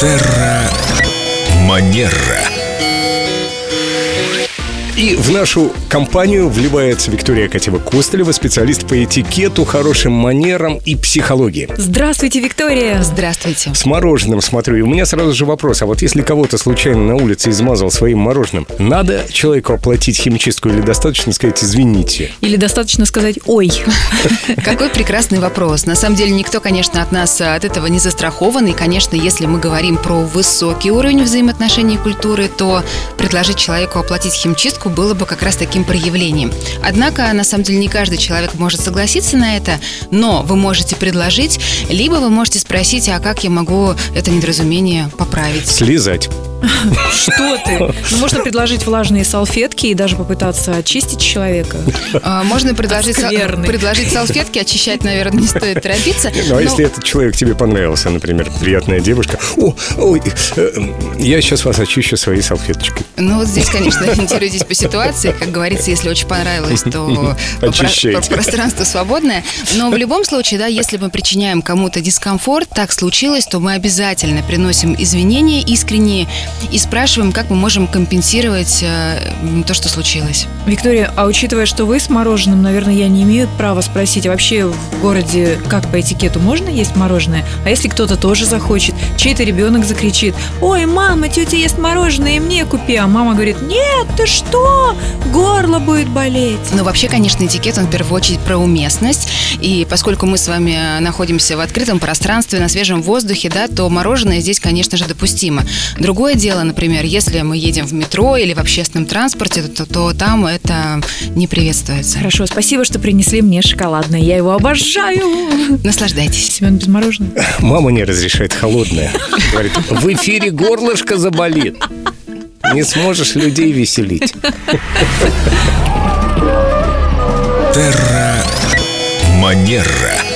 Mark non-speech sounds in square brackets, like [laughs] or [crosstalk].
Терра Манера. И в нашу компанию вливается Виктория Катева-Костылева, специалист по этикету, хорошим манерам и психологии. Здравствуйте, Виктория. Здравствуйте. С мороженым смотрю, и у меня сразу же вопрос, а вот если кого-то случайно на улице измазал своим мороженым, надо человеку оплатить химчистку или достаточно сказать «извините»? Или достаточно сказать «ой». [laughs] Какой прекрасный вопрос. На самом деле никто, конечно, от нас от этого не застрахован. И, конечно, если мы говорим про высокий уровень взаимоотношений и культуры, то предложить человеку оплатить химчистку было бы как раз таким проявлением. Однако, на самом деле, не каждый человек может согласиться на это, но вы можете предложить, либо вы можете спросить, а как я могу это недоразумение поправить? Слезать. Что ты? Ну, можно предложить влажные салфетки и даже попытаться очистить человека. А, Можно предложить, сал- предложить салфетки, очищать, наверное, не стоит торопиться. Ну, а но- если этот человек тебе понравился, например, приятная девушка, о, ой, э, я сейчас вас очищу своей салфеточкой. Ну, вот здесь, конечно, [laughs] ориентируйтесь по ситуации. Как говорится, если очень понравилось, то [laughs] про- пространство свободное. Но в любом случае, да, если мы причиняем кому-то дискомфорт, так случилось, то мы обязательно приносим извинения искренние и спрашиваем, как мы можем компенсировать э, то, что случилось. Виктория, а учитывая, что вы с мороженым, наверное, я не имею права спросить, а вообще в городе как по этикету можно есть мороженое? А если кто-то тоже захочет, чей-то ребенок закричит, ой, мама, тетя ест мороженое, и мне купи, а мама говорит, нет, ты что, горло будет болеть. Но вообще, конечно, этикет, он в первую очередь про уместность. И поскольку мы с вами находимся в открытом пространстве, на свежем воздухе, да, то мороженое здесь, конечно же, допустимо. Другое дело, например, если мы едем в метро или в общественном транспорте, то, то там это не приветствуется. Хорошо, спасибо, что принесли мне шоколадное, я его обожаю. Наслаждайтесь. Семен без мороженого. Мама не разрешает холодное. Говорит, в эфире горлышко заболит. Не сможешь людей веселить. Терра Манера.